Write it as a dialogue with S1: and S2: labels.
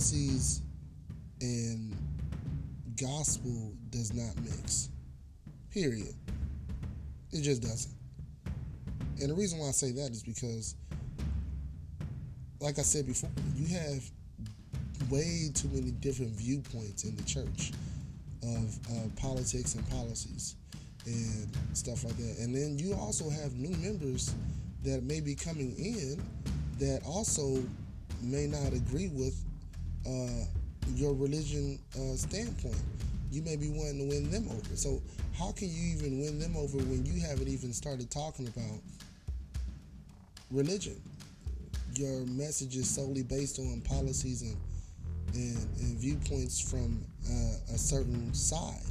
S1: policies and gospel does not mix. Period. It just doesn't. And the reason why I say that is because, like I said before, you have way too many different viewpoints in the church of uh, politics and policies and stuff like that. And then you also have new members that may be coming in that also may not agree with uh, your religion uh, standpoint. You may be wanting to win them over. So, how can you even win them over when you haven't even started talking about religion? Your message is solely based on policies and, and, and viewpoints from uh, a certain side.